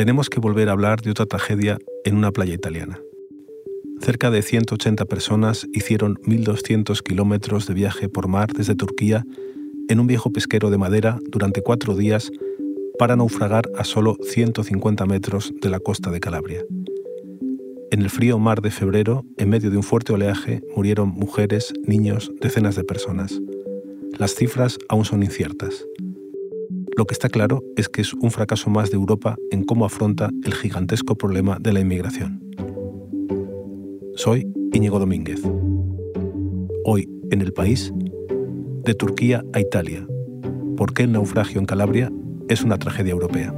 tenemos que volver a hablar de otra tragedia en una playa italiana. Cerca de 180 personas hicieron 1.200 kilómetros de viaje por mar desde Turquía en un viejo pesquero de madera durante cuatro días para naufragar a solo 150 metros de la costa de Calabria. En el frío mar de febrero, en medio de un fuerte oleaje, murieron mujeres, niños, decenas de personas. Las cifras aún son inciertas. Lo que está claro es que es un fracaso más de Europa en cómo afronta el gigantesco problema de la inmigración. Soy Íñigo Domínguez. Hoy, en el país, de Turquía a Italia, ¿por qué el naufragio en Calabria es una tragedia europea?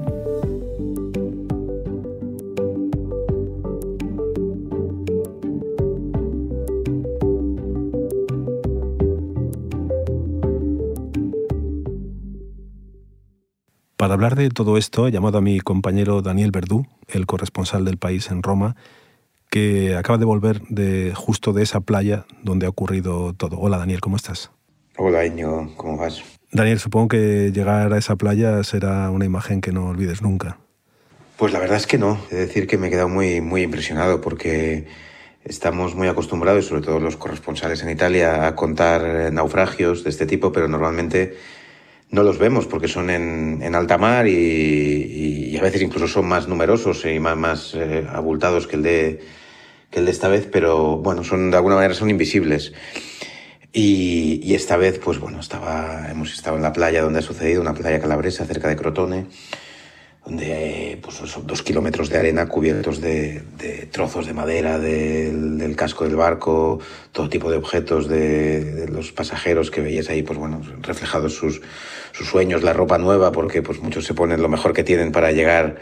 Para hablar de todo esto, he llamado a mi compañero Daniel Verdú, el corresponsal del país en Roma, que acaba de volver de justo de esa playa donde ha ocurrido todo. Hola Daniel, ¿cómo estás? Hola Iño, ¿cómo vas? Daniel, supongo que llegar a esa playa será una imagen que no olvides nunca. Pues la verdad es que no. Es decir que me he quedado muy, muy impresionado porque estamos muy acostumbrados, sobre todo los corresponsales en Italia, a contar naufragios de este tipo, pero normalmente no los vemos porque son en, en alta mar y, a veces incluso son más numerosos y más, más eh, abultados que el, de, que el de esta vez, pero bueno, son de alguna manera son invisibles. Y, y, esta vez, pues bueno, estaba, hemos estado en la playa donde ha sucedido, una playa calabresa cerca de Crotone, donde pues, son dos kilómetros de arena cubiertos de, de trozos de madera del, del, casco del barco, todo tipo de objetos de, los pasajeros que veías ahí, pues bueno, reflejados sus, sus sueños, la ropa nueva, porque pues muchos se ponen lo mejor que tienen para llegar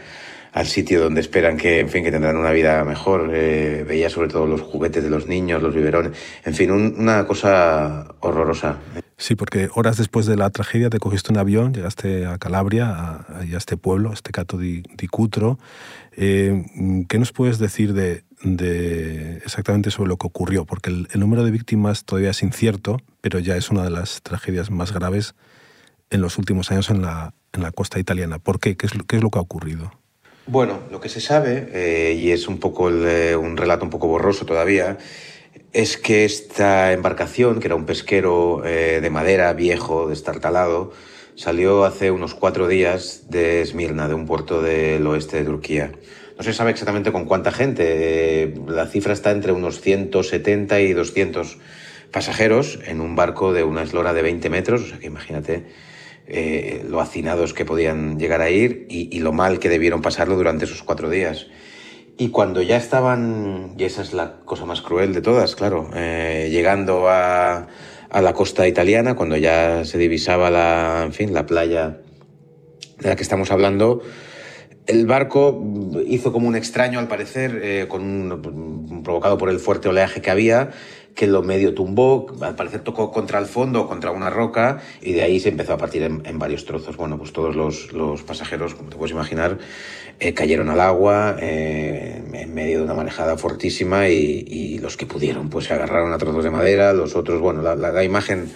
al sitio donde esperan que, en fin, que tendrán una vida mejor. Eh, veía sobre todo los juguetes de los niños, los biberones, en fin, un, una cosa horrorosa. Sí, porque horas después de la tragedia te cogiste un avión, llegaste a Calabria, a, a este pueblo, a este Cato di, di Cutro. Eh, ¿Qué nos puedes decir de, de, exactamente sobre lo que ocurrió? Porque el, el, número de víctimas todavía es incierto, pero ya es una de las tragedias más graves en los últimos años en la, en la costa italiana. ¿Por qué? ¿Qué es, qué es lo que ha ocurrido? Bueno, lo que se sabe, eh, y es un poco el, eh, un relato un poco borroso todavía, es que esta embarcación, que era un pesquero eh, de madera viejo, destartalado, salió hace unos cuatro días de Esmirna, de un puerto del oeste de Turquía. No se sabe exactamente con cuánta gente, eh, la cifra está entre unos 170 y 200 pasajeros en un barco de una eslora de 20 metros, o sea que imagínate eh, lo hacinados que podían llegar a ir y, y lo mal que debieron pasarlo durante esos cuatro días. Y cuando ya estaban, y esa es la cosa más cruel de todas, claro, eh, llegando a, a, la costa italiana, cuando ya se divisaba la, en fin, la playa de la que estamos hablando, el barco hizo como un extraño, al parecer, eh, con un, provocado por el fuerte oleaje que había, que lo medio tumbó, al parecer tocó contra el fondo, contra una roca, y de ahí se empezó a partir en, varios trozos. Bueno, pues todos los, los, pasajeros, como te puedes imaginar, eh, cayeron al agua eh, en medio de una manejada fortísima y, los que pudieron pues se agarraron a trozos de madera, los otros, bueno, la, la imagen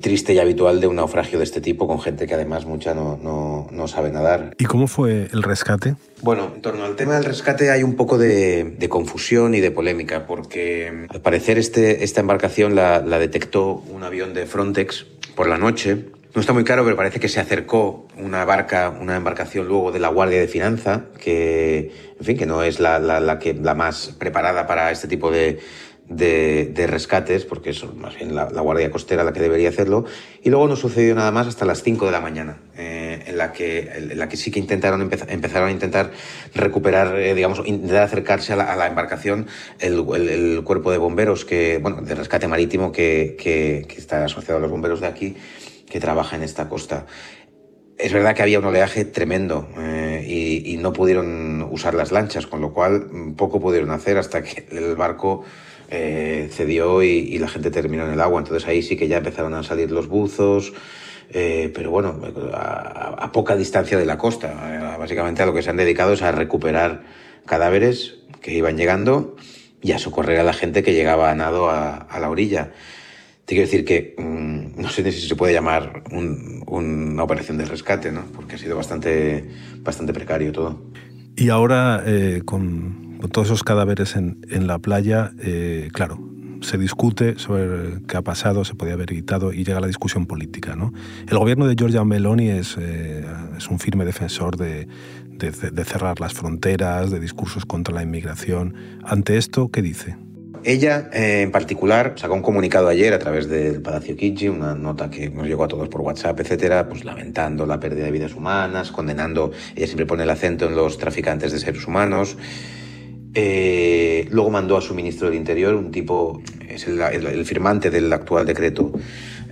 triste y habitual de un naufragio de este tipo con gente que además mucha no, no, no, sabe nadar. ¿Y cómo fue el rescate? Bueno, en torno al tema del rescate hay un poco de, de confusión y de polémica porque al parecer este, esta embarcación la, la detectó un avión de Frontex por la noche no está muy claro, pero parece que se acercó una barca, una embarcación luego de la Guardia de Finanza, que, en fin, que no es la, la, la que, la más preparada para este tipo de, de, de, rescates, porque es más bien la, la, Guardia Costera la que debería hacerlo. Y luego no sucedió nada más hasta las 5 de la mañana, eh, en, la que, en la que sí que intentaron empezar, empezaron a intentar recuperar, eh, digamos, intentar acercarse a la, embarcación el, el, el, cuerpo de bomberos, que, bueno, de rescate marítimo que, que, que está asociado a los bomberos de aquí que trabaja en esta costa. Es verdad que había un oleaje tremendo eh, y, y, no pudieron usar las lanchas, con lo cual poco pudieron hacer hasta que el barco eh, cedió y, y, la gente terminó en el agua. Entonces ahí sí que ya empezaron a salir los buzos, eh, pero bueno, a, a, poca distancia de la costa. Eh, básicamente a lo que se han dedicado es a recuperar cadáveres que iban llegando y a socorrer a la gente que llegaba a nado a, a la orilla. Te quiero decir que mmm, no sé si se puede llamar una operación de rescate, ¿no? porque ha sido bastante, bastante precario todo. Y ahora, eh, con, todos esos cadáveres en, en la playa, eh, claro, se discute sobre qué ha pasado, se podía haber evitado y llega la discusión política. El gobierno de Giorgia Meloni es, eh, es un firme defensor de, de, cerrar las fronteras, de discursos contra la inmigración. Ante esto, ¿qué dice? Ella, eh, en particular, sacó un comunicado ayer a través del Palacio Chigi, una nota que nos llegó a todos por WhatsApp, etcétera, pues lamentando la pérdida de vidas humanas, condenando, ella siempre pone el acento en los traficantes de seres humanos. Eh, luego mandó a su ministro del Interior, un tipo, es el, firmante del actual decreto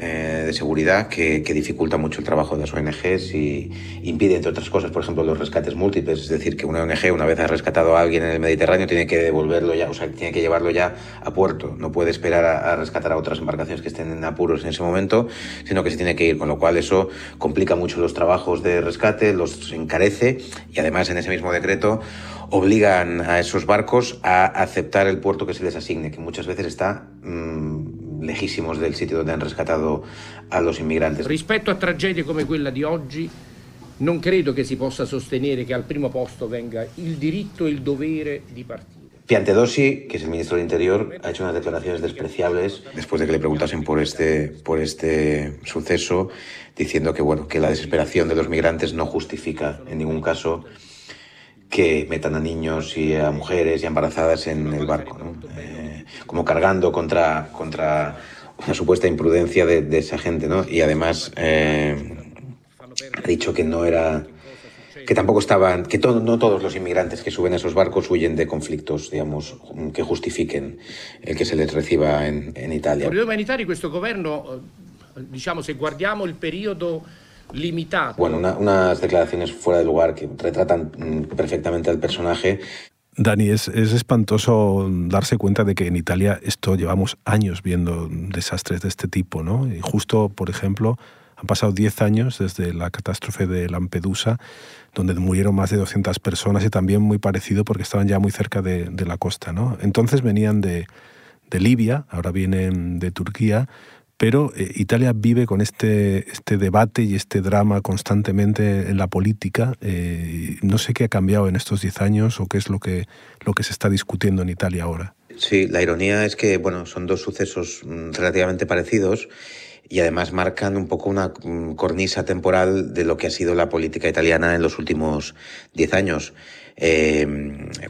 eh, de seguridad que, que, dificulta mucho el trabajo de las ONGs y impide, entre otras cosas, por ejemplo, los rescates múltiples. Es decir, que una ONG, una vez ha rescatado a alguien en el Mediterráneo, tiene que devolverlo ya, o sea, tiene que llevarlo ya a puerto. No puede esperar a, a rescatar a otras embarcaciones que estén en apuros en ese momento, sino que se tiene que ir, con lo cual eso complica mucho los trabajos de rescate, los encarece y además en ese mismo decreto obligan a esos barcos a aceptar el puerto que se les asigne, que muchas veces está mmm, lejísimos del sitio donde han rescatado a los inmigrantes. Rispetto a tragedie come quella di oggi, non credo che si possa sostenere che al primo posto venga il diritto e il dovere di partire. Piantedosi, que es el ministro del Interior, ha hecho unas declaraciones despreciables después de que le preguntasen por este, por este suceso, diciendo que, bueno, que la desesperación de los migrantes no justifica en ningún caso que metan a niños y a mujeres y embarazadas en el barco, ¿no? eh, como cargando contra, contra una supuesta imprudencia de, de esa gente, ¿no? Y además eh, ha dicho que no era que tampoco estaban, que no todos los inmigrantes que suben a esos barcos huyen de conflictos, digamos, que justifiquen el que se les reciba en, en Italia. Per i umanitari questo governo, diciamo, se guardiamo il periodo limitado. Bueno, una, unas declaraciones fuera de lugar que retratan mm, perfectamente al personaje. Dani, es, es, espantoso darse cuenta de que en Italia esto llevamos años viendo desastres de este tipo, ¿no? Y justo, por ejemplo, han pasado 10 años desde la catástrofe de Lampedusa, donde murieron más de 200 personas y también muy parecido porque estaban ya muy cerca de, de la costa, ¿no? Entonces venían de, de Libia, ahora vienen de Turquía, pero eh, Italia vive con este, este debate y este drama constantemente en la política. Eh, no sé qué ha cambiado en estos 10 años o qué es lo que, lo que se está discutiendo en Italia ahora. Sí, la ironía es que bueno, son dos sucesos mm, relativamente parecidos y además marcan un poco una mm, cornisa temporal de lo que ha sido la política italiana en los últimos 10 años. Eh,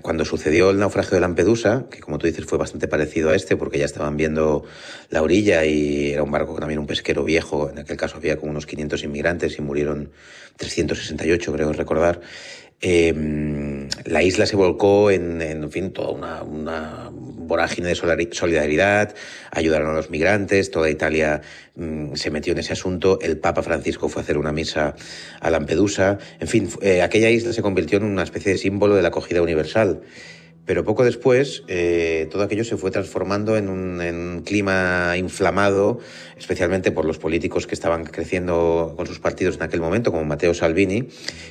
cuando sucedió el naufragio de Lampedusa, que como tú dices fue bastante parecido a este, porque ya estaban viendo la orilla y era un barco también un pesquero viejo, en aquel caso había como unos 500 inmigrantes y murieron 368, creo recordar. Eh, la isla se volcó en, en fin, toda una, vorágine de solidaridad, ayudaron a los migrantes, toda Italia mmm, se metió en ese asunto, el Papa Francisco fue a hacer una misa a Lampedusa, en fin, eh, aquella isla se convirtió en una especie de símbolo de la acogida universal. Pero poco después, eh, todo aquello se fue transformando en un, clima inflamado, especialmente por los políticos que estaban creciendo con sus partidos en aquel momento, como Matteo Salvini,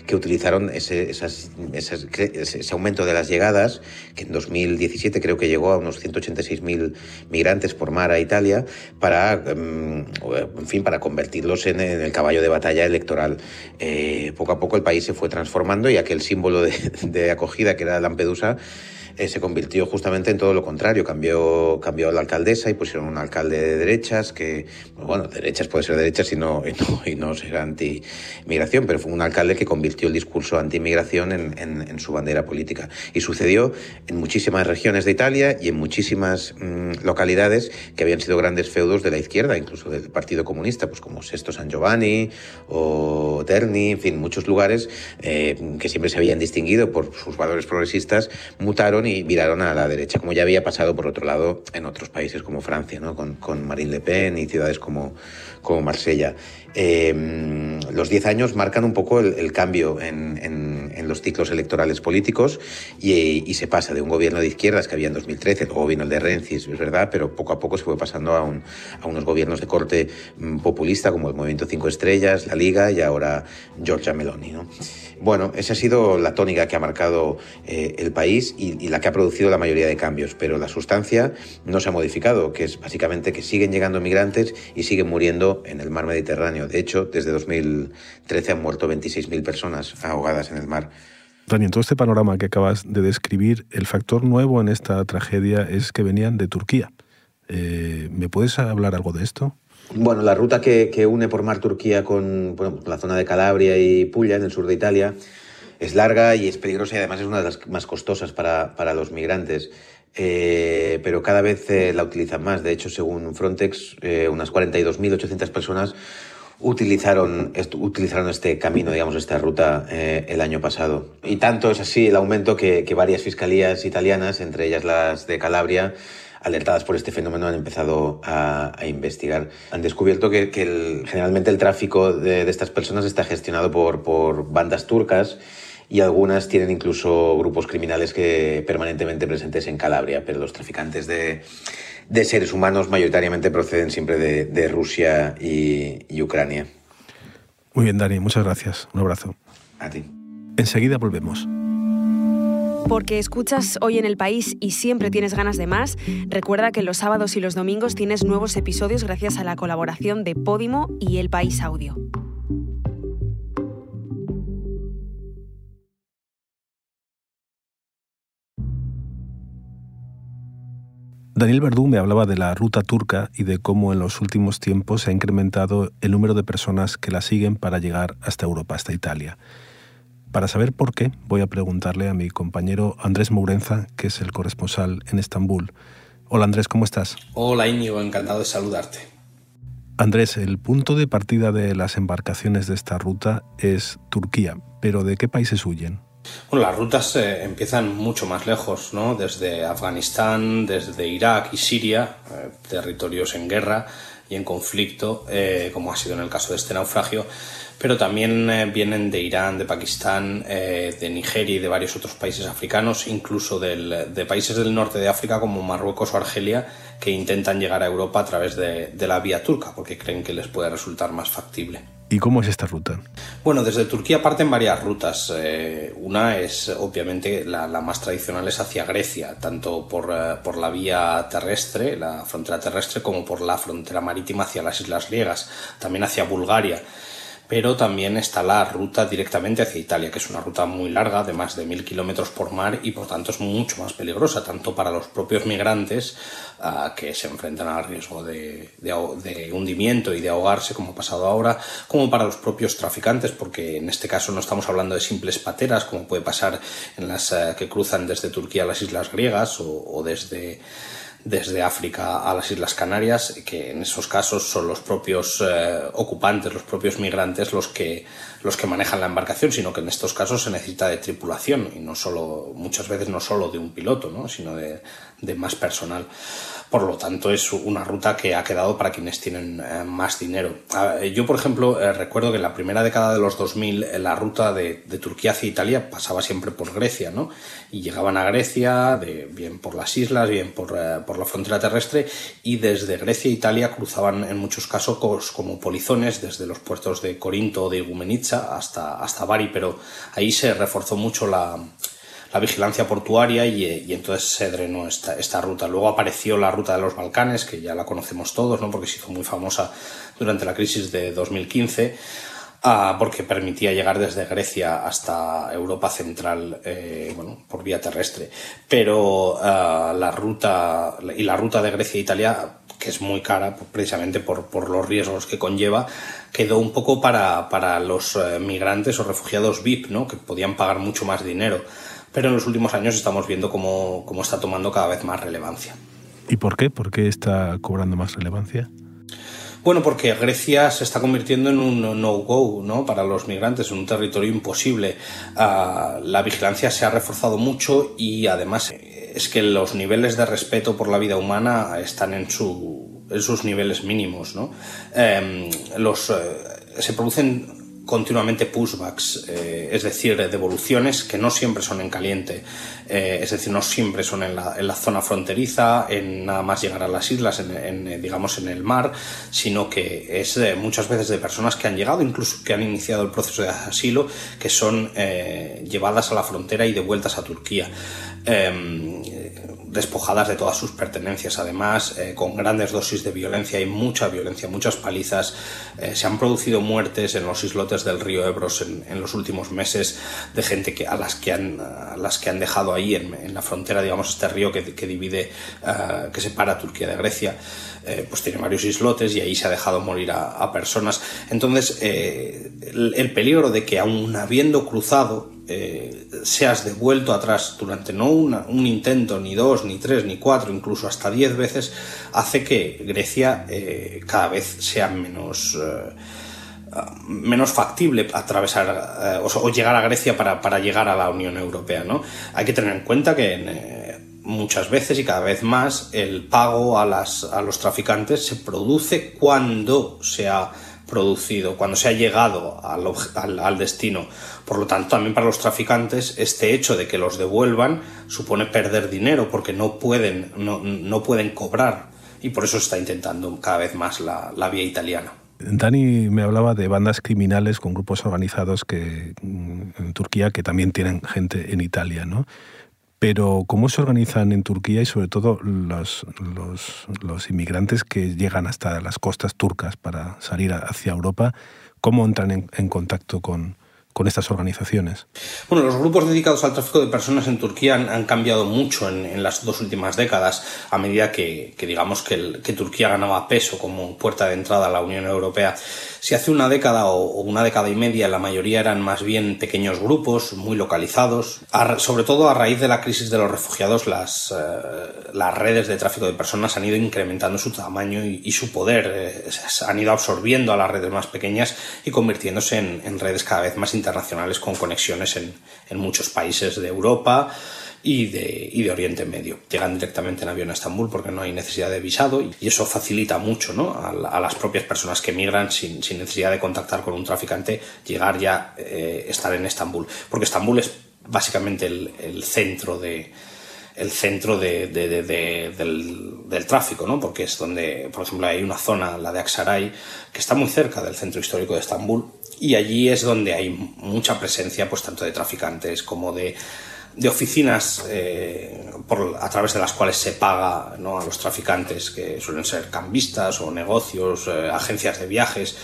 que utilizaron ese, aumento de las llegadas, que en 2017 creo que llegó a unos 186.000 migrantes por mar a Italia, para, um, en fin, para convertirlos en, el caballo de batalla electoral. Eh, poco a poco el país se fue transformando y aquel símbolo de acogida que era Lampedusa, eh, se convirtió justamente en todo lo contrario. Cambió, cambió la alcaldesa y pusieron un alcalde de derechas que, pues bueno, derechas puede ser derechas y no, y no, y no ser anti-migración, pero fue un alcalde que convirtió el discurso anti-migración en, en, en, su bandera política. Y sucedió en muchísimas regiones de Italia y en muchísimas mmm, localidades que habían sido grandes feudos de la izquierda, incluso del Partido Comunista, pues como Sesto San Giovanni o Terni, en fin, muchos lugares eh, que siempre se habían distinguido por sus valores progresistas, mutaron y viraron a la derecha, como ya había pasado por otro lado en otros países como Francia, ¿no? con, con Marine Le Pen y ciudades como, como Marsella. Eh, los 10 años marcan un poco el, el cambio en, en, en, los ciclos electorales políticos y, y, se pasa de un gobierno de izquierdas que había en 2013, luego vino el de Renzi, es verdad, pero poco a poco se fue pasando a, un, a unos gobiernos de corte mm, populista como el Movimiento Cinco Estrellas, la Liga y ahora Giorgia Meloni. ¿no? Bueno, esa ha sido la tónica que ha marcado eh, el país y, y la que ha producido la mayoría de cambios, pero la sustancia no se ha modificado, que es básicamente que siguen llegando migrantes y siguen muriendo en el mar Mediterráneo. De hecho, desde 2013 han muerto 26.000 personas ahogadas en el mar. Dani, en todo este panorama que acabas de describir, el factor nuevo en esta tragedia es que venían de Turquía. Eh, ¿Me puedes hablar algo de esto? Bueno, la ruta que, une por mar Turquía con la zona de Calabria y Puglia, en el sur de Italia, es larga y es peligrosa y además es una de las más costosas para, para los migrantes. Eh, pero cada vez eh, la utilizan más. De hecho, según Frontex, eh, unas 42.800 personas utilizaron, utilizaron este camino, digamos, esta ruta el año pasado. Y tanto es así el aumento que, que varias fiscalías italianas, entre ellas las de Calabria, alertadas por este fenómeno han empezado a, investigar. Han descubierto que, generalmente el tráfico de, estas personas está gestionado por, por bandas turcas y algunas tienen incluso grupos criminales que permanentemente presentes en Calabria, pero los traficantes de, de seres humanos mayoritariamente proceden siempre de, de Rusia y, y Ucrania. Muy bien, Dani, muchas gracias. Un abrazo. A ti. Enseguida volvemos. Porque escuchas hoy en el país y siempre tienes ganas de más, recuerda que los sábados y los domingos tienes nuevos episodios gracias a la colaboración de Podimo y El País Audio. Daniel Verdú me hablaba de la ruta turca y de cómo en los últimos tiempos se ha incrementado el número de personas que la siguen para llegar hasta Europa, hasta Italia. Para saber por qué, voy a preguntarle a mi compañero Andrés Mourenza, que es el corresponsal en Estambul. Hola Andrés, ¿cómo estás? Hola Íñigo, encantado de saludarte. Andrés, el punto de partida de las embarcaciones de esta ruta es Turquía, pero ¿de qué países huyen? Bueno, las rutas eh, empiezan mucho más lejos, ¿no? Desde Afganistán, desde Irak y Siria, eh, territorios en guerra y en conflicto, eh, como ha sido en el caso de este naufragio, pero también vienen de Irán, de Pakistán, de Nigeria y de varios otros países africanos, incluso de países del norte de África como Marruecos o Argelia, que intentan llegar a Europa a través de, la vía turca, porque creen que les puede resultar más factible. ¿Y cómo es esta ruta? Bueno, desde Turquía parten varias rutas. Eh, una es, obviamente, la, más tradicional es hacia Grecia, tanto por, por la vía terrestre, la frontera terrestre, como por la frontera marítima hacia las islas griegas, también hacia Bulgaria pero también está la ruta directamente hacia Italia, que es una ruta muy larga, de más de mil kilómetros por mar y por tanto es mucho más peligrosa, tanto para los propios migrantes ah, que se enfrentan al riesgo de, hundimiento y de ahogarse, como ha pasado ahora, como para los propios traficantes, porque en este caso no estamos hablando de simples pateras, como puede pasar en las eh, que cruzan desde Turquía a las islas griegas o desde desde África a las Islas Canarias, que en esos casos son los propios eh, ocupantes, los propios migrantes los que, los que manejan la embarcación, sino que en estos casos se necesita de tripulación y no solo, muchas veces no solo de un piloto, ¿no? sino de, de más personal. Por lo tanto, es una ruta que ha quedado para quienes tienen eh, más dinero. Yo, por ejemplo, eh, recuerdo que en la primera década de los 2000 eh, la ruta de, Turquía hacia Italia pasaba siempre por Grecia, ¿no? Y llegaban a Grecia, bien por las islas, bien por, la frontera terrestre, y desde Grecia e Italia cruzaban en muchos casos como polizones desde los puertos de Corinto o de Igumenitsa hasta, hasta Bari, pero ahí se reforzó mucho la, la vigilancia portuaria y, entonces se drenó esta, esta, ruta. Luego apareció la ruta de los Balcanes, que ya la conocemos todos, ¿no? porque se hizo muy famosa durante la crisis de 2015. Ah, porque permitía llegar desde Grecia hasta Europa Central eh, bueno, por vía terrestre. Pero ah, la ruta y la ruta de Grecia e Italia, que es muy cara precisamente por, por los riesgos que conlleva, quedó un poco para, para los eh, migrantes o refugiados VIP, ¿no? que podían pagar mucho más dinero pero en los últimos años estamos viendo cómo, está tomando cada vez más relevancia. ¿Y por qué? ¿Por qué está cobrando más relevancia? Bueno, porque Grecia se está convirtiendo en un no-go ¿no? para los migrantes, en un territorio imposible. Ah, la vigilancia se ha reforzado mucho y además es que los niveles de respeto por la vida humana están en, su, en sus niveles mínimos. ¿no? Em, los, eh, se producen continuamente pushbacks, eh, es decir, devoluciones que no siempre son en caliente, eh, es decir, no siempre son en la, en la, zona fronteriza, en nada más llegar a las islas, en, eh, digamos en el mar, sino que es muchas veces de personas que han llegado, incluso que han iniciado el proceso de asilo, que son llevadas a la frontera y devueltas a Turquía. Despojadas de todas sus pertenencias, además eh, con grandes dosis de violencia y mucha violencia, muchas palizas. Eh, se han producido muertes en los islotes del río Ebros en, los últimos meses de gente que, a, las que han, las que han dejado ahí en, la frontera, digamos, este río que, divide, eh, que separa Turquía de Grecia. pues tiene varios islotes y ahí se ha dejado morir a, personas. Entonces, el, el peligro de que aún habiendo cruzado eh, seas devuelto atrás durante no un intento, ni dos, ni tres, ni cuatro, incluso hasta diez veces, hace que Grecia eh, cada vez sea menos, eh, menos factible atravesar o, llegar a Grecia para, llegar a la Unión Europea. ¿no? Hay que tener en cuenta que muchas veces y cada vez más el pago a, las, a los traficantes se produce cuando se ha producido, cuando se ha llegado al, al, destino. Por lo tanto, también para los traficantes, este hecho de que los devuelvan supone perder dinero porque no pueden, no, no pueden cobrar y por eso se está intentando cada vez más la, la vía italiana. Dani me hablaba de bandas criminales con grupos organizados que, mm, en Turquía que también tienen gente en Italia, ¿no? Pero ¿cómo se organizan en Turquía y sobre todo los, los, inmigrantes que llegan hasta las costas turcas para salir hacia Europa? ¿Cómo entran en contacto con, con estas organizaciones? Bueno, los grupos dedicados al tráfico de personas en Turquía han, cambiado mucho en, las dos últimas décadas a medida que, digamos que, que, Turquía ganaba peso como puerta de entrada a la Unión Europea. Si hace una década o, una década y media la mayoría eran más bien pequeños grupos muy localizados, sobre todo a raíz de la crisis de los refugiados las, eh, las redes de tráfico de personas han ido incrementando su tamaño y, su poder, eh, han ido absorbiendo a las redes más pequeñas y convirtiéndose en, en redes cada vez más internacionales con conexiones en, en muchos países de Europa y de, y de, Oriente Medio. Llegan directamente en avión a Estambul porque no hay necesidad de visado y eso facilita mucho ¿no? a, las propias personas que migran sin, sin, necesidad de contactar con un traficante, llegar ya, eh, estar en Estambul. Porque Estambul es básicamente el, el centro de, el centro de, de, del, del, tráfico, ¿no? porque es donde, por ejemplo, hay una zona, la de Aksaray, que está muy cerca del centro histórico de Estambul y allí es donde hay mucha presencia, pues tanto de traficantes como de, de oficinas eh, por, a través de las cuales se paga ¿no? a los traficantes, que suelen ser cambistas o negocios, eh, agencias de viajes,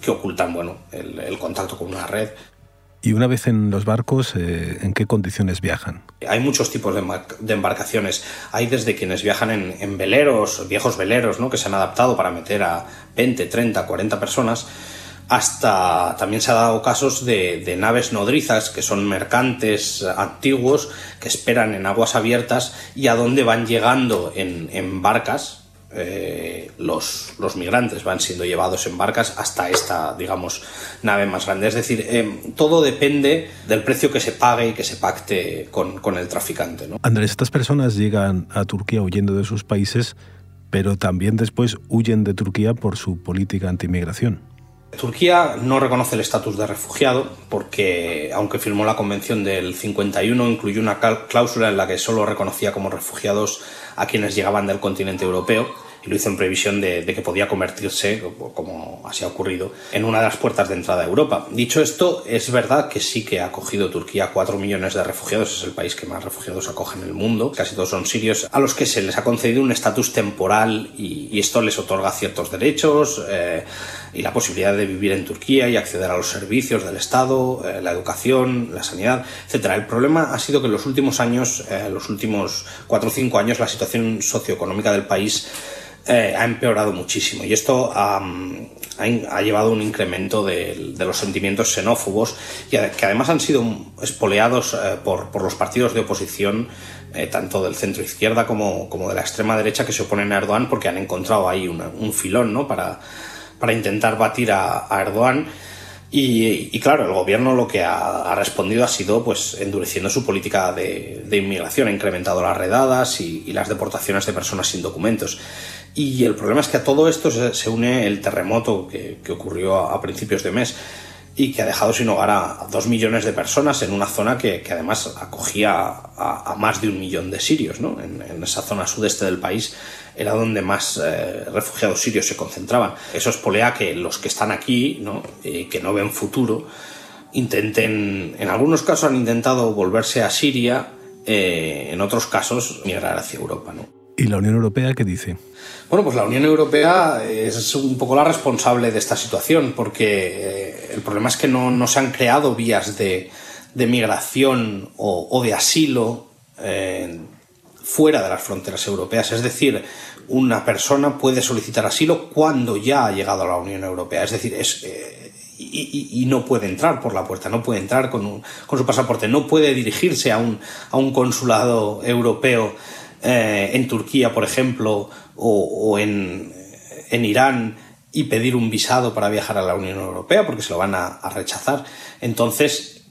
que ocultan bueno, el, el, contacto con una red. Y una vez en los barcos, eh, ¿en qué condiciones viajan? Hay muchos tipos de, de embarcaciones. Hay desde quienes viajan en, en, veleros, viejos veleros, ¿no? que se han adaptado para meter a 20, 30, 40 personas hasta también se ha dado casos de, naves nodrizas, que son mercantes antiguos que esperan en aguas abiertas y a donde van llegando en, barcas. Eh, los, migrantes van siendo llevados en barcas hasta esta, digamos, nave más grande. Es decir, eh, todo depende del precio que se pague y que se pacte con, el traficante. ¿no? Andrés, estas personas llegan a Turquía huyendo de sus países, pero también después huyen de Turquía por su política anti-inmigración. Turquía no reconoce el estatus de refugiado porque, aunque firmó la Convención del 51, incluyó una cláusula en la que solo reconocía como refugiados a quienes llegaban del continente europeo y lo hizo en previsión de, que podía convertirse, como así ha ocurrido, en una de las puertas de entrada a Europa. Dicho esto, es verdad que sí que ha acogido Turquía 4 millones de refugiados, es el país que más refugiados acoge en el mundo, casi todos son sirios, a los que se les ha concedido un estatus temporal y, esto les otorga ciertos derechos eh, y la posibilidad de vivir en Turquía y acceder a los servicios del Estado, eh, la educación, la sanidad, etc. El problema ha sido que en los últimos años, eh, los últimos 4 o 5 años, la situación socioeconómica del país eh, ha empeorado muchísimo y esto ha, llevado a un incremento de, los sentimientos xenófobos y que además han sido espoleados eh, por, los partidos de oposición eh, tanto del centro izquierda como, como, de la extrema derecha que se oponen a Erdogan porque han encontrado ahí un filón ¿no? para, para intentar batir a, Erdogan. Y, claro, el gobierno lo que ha, respondido ha sido pues endureciendo su política de, inmigración, ha incrementado las redadas y, las deportaciones de personas sin documentos. Y el problema es que a todo esto se, une el terremoto que, ocurrió a, principios de mes y que ha dejado sin hogar a, dos millones de personas en una zona que, además acogía a, más de un millón de sirios. ¿no? En, esa zona sudeste del país era donde más eh, refugiados sirios se concentraban. Eso espolea que los que están aquí, ¿no? que no ven futuro, intenten, en algunos casos han intentado volverse a Siria eh, en otros casos, migrar hacia Europa. ¿no? ¿Y la Unión Europea qué dice? Bueno, pues la Unión Europea es un poco la responsable de esta situación, porque eh, el problema es que no, se han creado vías de, migración o, de asilo eh, fuera de las fronteras europeas. Es decir, una persona puede solicitar asilo cuando ya ha llegado a la Unión Europea. Es decir, es, eh, y, no puede entrar por la puerta, no puede entrar con, su pasaporte, no puede dirigirse a un, a un consulado europeo eh, en Turquía, por ejemplo, o, en, Irán y pedir un visado para viajar a la Unión Europea porque se lo van a, rechazar. Entonces,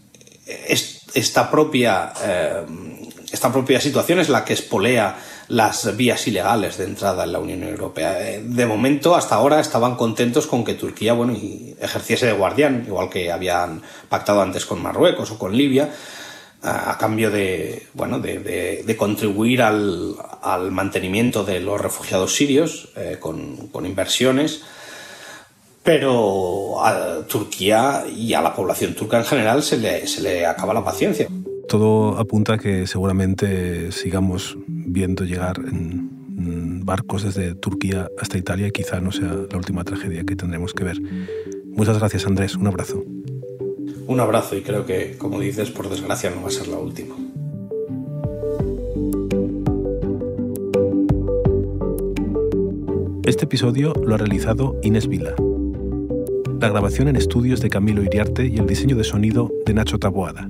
esta propia, eh, esta propia situación es la que espolea las vías ilegales de entrada en la Unión Europea. Eh, de momento, hasta ahora, estaban contentos con que Turquía bueno, ejerciese de guardián, igual que habían pactado antes con Marruecos o con Libia, a, cambio de, bueno, de, contribuir al, mantenimiento de los refugiados sirios eh, con, inversiones. Pero a Turquía y a la población turca en general se le, se le acaba la paciencia. Todo apunta a que seguramente sigamos viendo llegar en barcos desde Turquía hasta Italia y quizá no sea la última tragedia que tendremos que ver. Muchas gracias Andrés, un abrazo. Un abrazo y creo que, como dices, por desgracia no va a ser la última. Este episodio lo ha realizado Inés Vila. La grabación en estudios de Camilo Iriarte y el diseño de sonido de Nacho Taboada.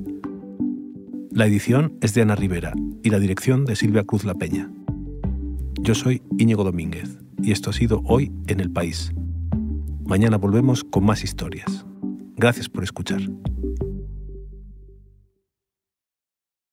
La edición es de Ana Rivera y la dirección de Silvia Cruz La Peña. Yo soy Íñigo Domínguez y esto ha sido Hoy en el País. Mañana volvemos con más historias. Gracias por escuchar.